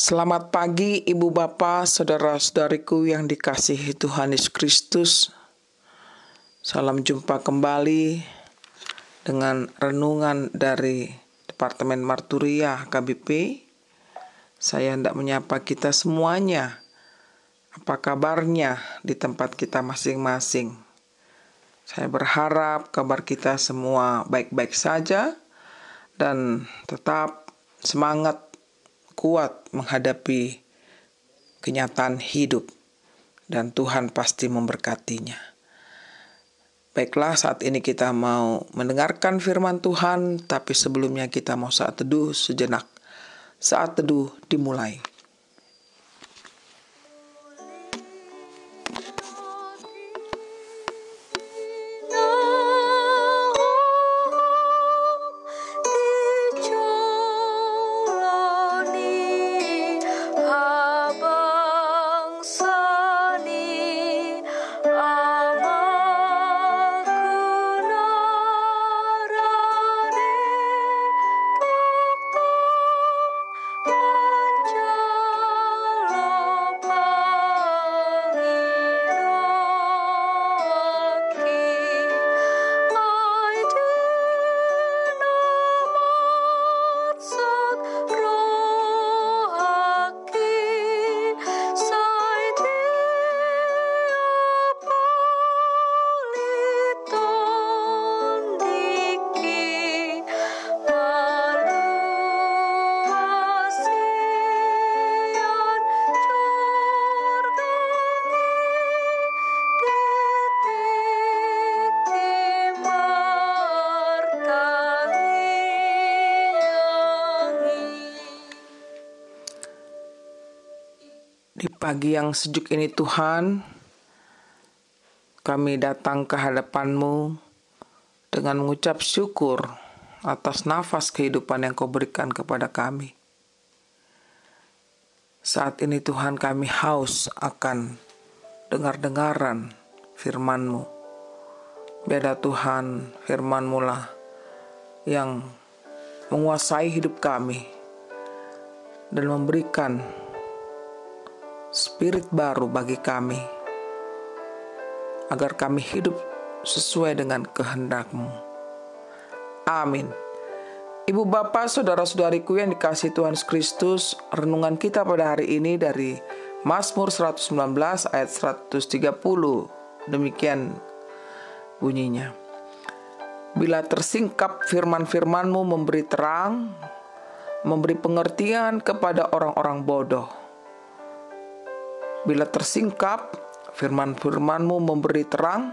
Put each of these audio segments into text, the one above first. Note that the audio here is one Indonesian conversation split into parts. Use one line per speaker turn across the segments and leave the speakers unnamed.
Selamat pagi Ibu Bapak, Saudara-saudariku yang dikasihi Tuhan Yesus Kristus. Salam jumpa kembali dengan renungan dari Departemen Marturia KBP. Saya hendak menyapa kita semuanya. Apa kabarnya di tempat kita masing-masing? Saya berharap kabar kita semua baik-baik saja dan tetap semangat kuat menghadapi kenyataan hidup dan Tuhan pasti memberkatinya. Baiklah, saat ini kita mau mendengarkan firman Tuhan, tapi sebelumnya kita mau saat teduh sejenak. Saat teduh dimulai. Di pagi yang sejuk ini Tuhan, kami datang ke hadapan-Mu dengan mengucap syukur atas nafas kehidupan yang Kau berikan kepada kami. Saat ini Tuhan kami haus akan dengar-dengaran firman-Mu. Beda Tuhan, firman-Mu lah yang menguasai hidup kami dan memberikan spirit baru bagi kami, agar kami hidup sesuai dengan kehendak-Mu. Amin. Ibu bapak, saudara-saudariku yang dikasih Tuhan Kristus, renungan kita pada hari ini dari Mazmur 119 ayat 130. Demikian bunyinya. Bila tersingkap firman-firmanmu memberi terang, memberi pengertian kepada orang-orang bodoh Bila tersingkap, firman-firmanmu memberi terang,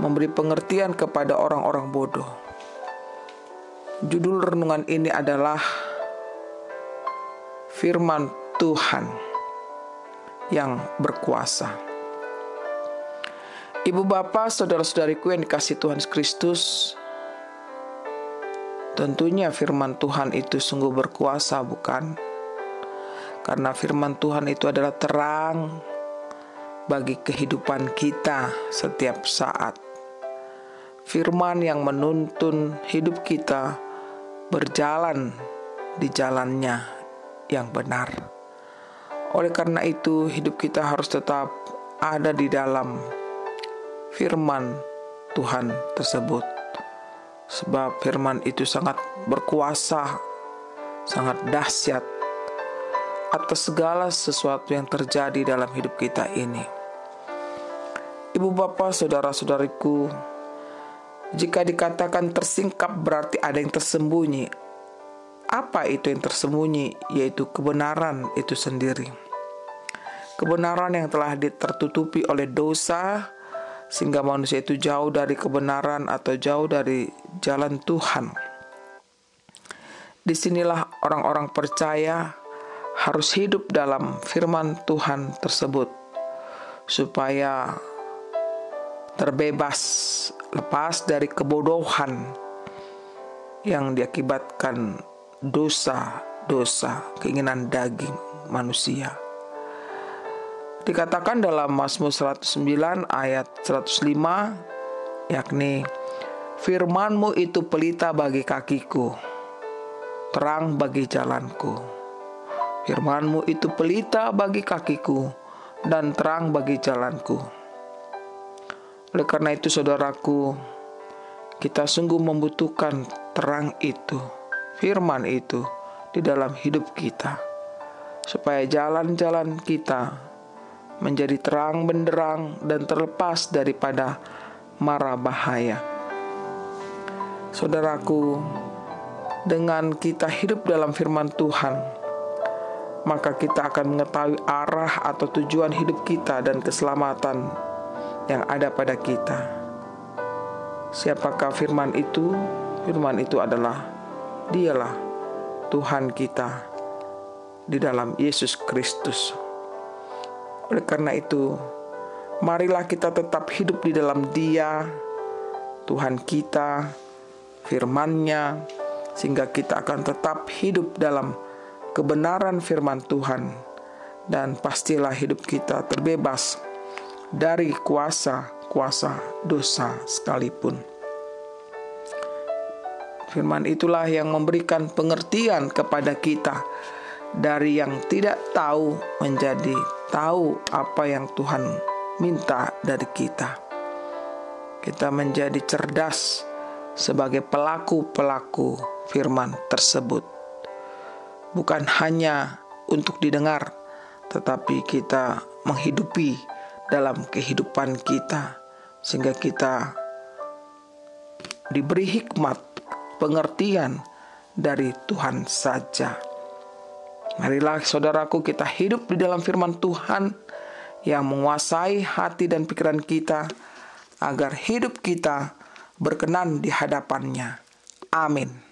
memberi pengertian kepada orang-orang bodoh. Judul renungan ini adalah Firman Tuhan yang berkuasa. Ibu bapak, saudara-saudariku yang dikasih Tuhan Kristus, tentunya firman Tuhan itu sungguh berkuasa, bukan? Karena firman Tuhan itu adalah terang bagi kehidupan kita setiap saat. Firman yang menuntun hidup kita berjalan di jalannya yang benar. Oleh karena itu, hidup kita harus tetap ada di dalam firman Tuhan tersebut, sebab firman itu sangat berkuasa, sangat dahsyat atas segala sesuatu yang terjadi dalam hidup kita ini. Ibu bapak, saudara-saudariku, jika dikatakan tersingkap berarti ada yang tersembunyi. Apa itu yang tersembunyi? Yaitu kebenaran itu sendiri. Kebenaran yang telah tertutupi oleh dosa, sehingga manusia itu jauh dari kebenaran atau jauh dari jalan Tuhan. Di sinilah orang-orang percaya harus hidup dalam firman Tuhan tersebut supaya terbebas lepas dari kebodohan yang diakibatkan dosa-dosa keinginan daging manusia. Dikatakan dalam Mazmur 109 ayat 105 yakni firmanmu itu pelita bagi kakiku terang bagi jalanku Firmanmu itu pelita bagi kakiku dan terang bagi jalanku. Oleh karena itu saudaraku, kita sungguh membutuhkan terang itu, firman itu di dalam hidup kita. Supaya jalan-jalan kita menjadi terang benderang dan terlepas daripada mara bahaya. Saudaraku, dengan kita hidup dalam firman Tuhan, maka kita akan mengetahui arah atau tujuan hidup kita dan keselamatan yang ada pada kita. Siapakah firman itu? Firman itu adalah Dialah Tuhan kita di dalam Yesus Kristus. Oleh karena itu, marilah kita tetap hidup di dalam Dia, Tuhan kita, firman-Nya, sehingga kita akan tetap hidup dalam kebenaran firman Tuhan, dan pastilah hidup kita terbebas dari kuasa-kuasa dosa sekalipun. Firman itulah yang memberikan pengertian kepada kita dari yang tidak tahu menjadi tahu apa yang Tuhan minta dari kita. Kita menjadi cerdas sebagai pelaku-pelaku firman tersebut bukan hanya untuk didengar, tetapi kita menghidupi dalam kehidupan kita, sehingga kita diberi hikmat, pengertian dari Tuhan saja. Marilah saudaraku kita hidup di dalam firman Tuhan yang menguasai hati dan pikiran kita agar hidup kita berkenan di hadapannya. Amin.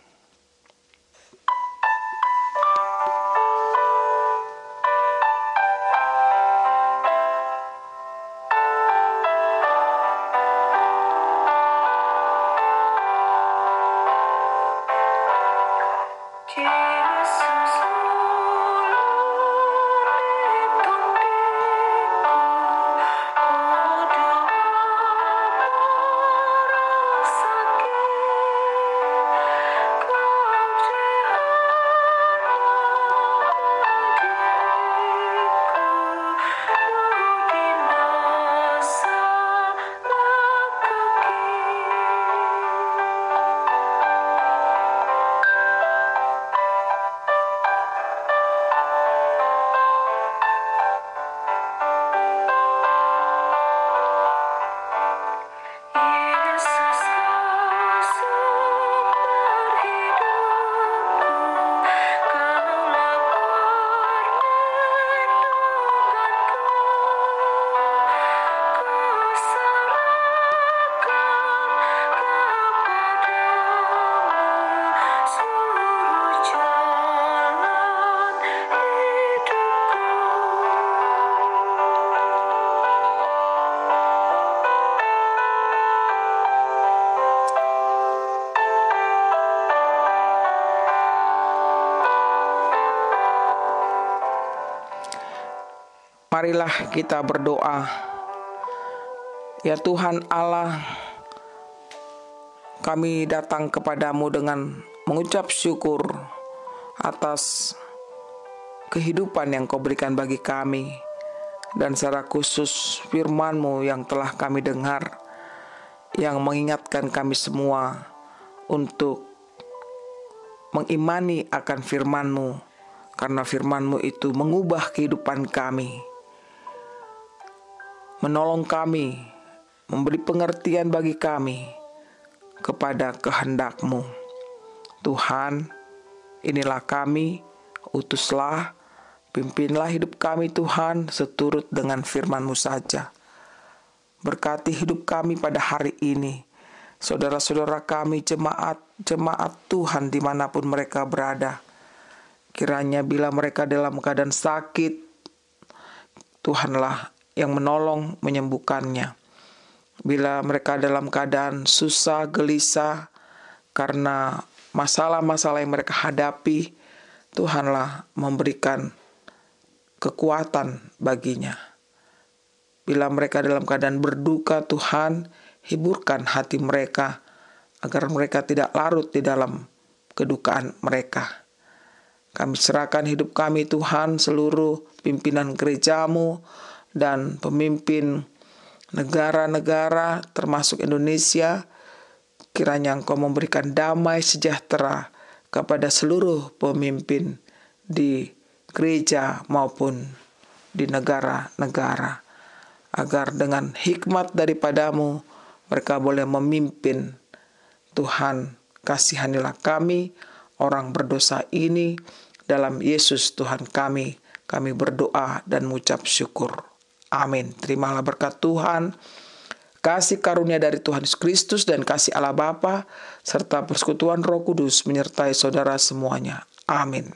Marilah kita berdoa. Ya Tuhan Allah, kami datang kepadamu dengan mengucap syukur atas kehidupan yang kau berikan bagi kami. Dan secara khusus firman-Mu yang telah kami dengar yang mengingatkan kami semua untuk mengimani akan firman-Mu. Karena firman-Mu itu mengubah kehidupan kami menolong kami, memberi pengertian bagi kami kepada kehendak-Mu. Tuhan, inilah kami, utuslah, pimpinlah hidup kami Tuhan seturut dengan firman-Mu saja. Berkati hidup kami pada hari ini, saudara-saudara kami jemaat, jemaat Tuhan di mana pun mereka berada. Kiranya bila mereka dalam keadaan sakit, Tuhanlah yang menolong menyembuhkannya. Bila mereka dalam keadaan susah, gelisah karena masalah-masalah yang mereka hadapi, Tuhanlah memberikan kekuatan baginya. Bila mereka dalam keadaan berduka, Tuhan hiburkan hati mereka agar mereka tidak larut di dalam kedukaan mereka. Kami serahkan hidup kami Tuhan seluruh pimpinan gerejamu dan pemimpin negara-negara termasuk Indonesia. Kiranya engkau memberikan damai sejahtera kepada seluruh pemimpin di gereja maupun di negara-negara. Agar dengan hikmat daripadamu mereka boleh memimpin Tuhan kasihanilah kami orang berdosa ini dalam Yesus Tuhan kami, kami berdoa dan mengucap syukur. Amin. Terimalah berkat Tuhan, kasih karunia dari Tuhan Yesus Kristus dan kasih Allah Bapa serta persekutuan Roh Kudus menyertai saudara semuanya. Amin.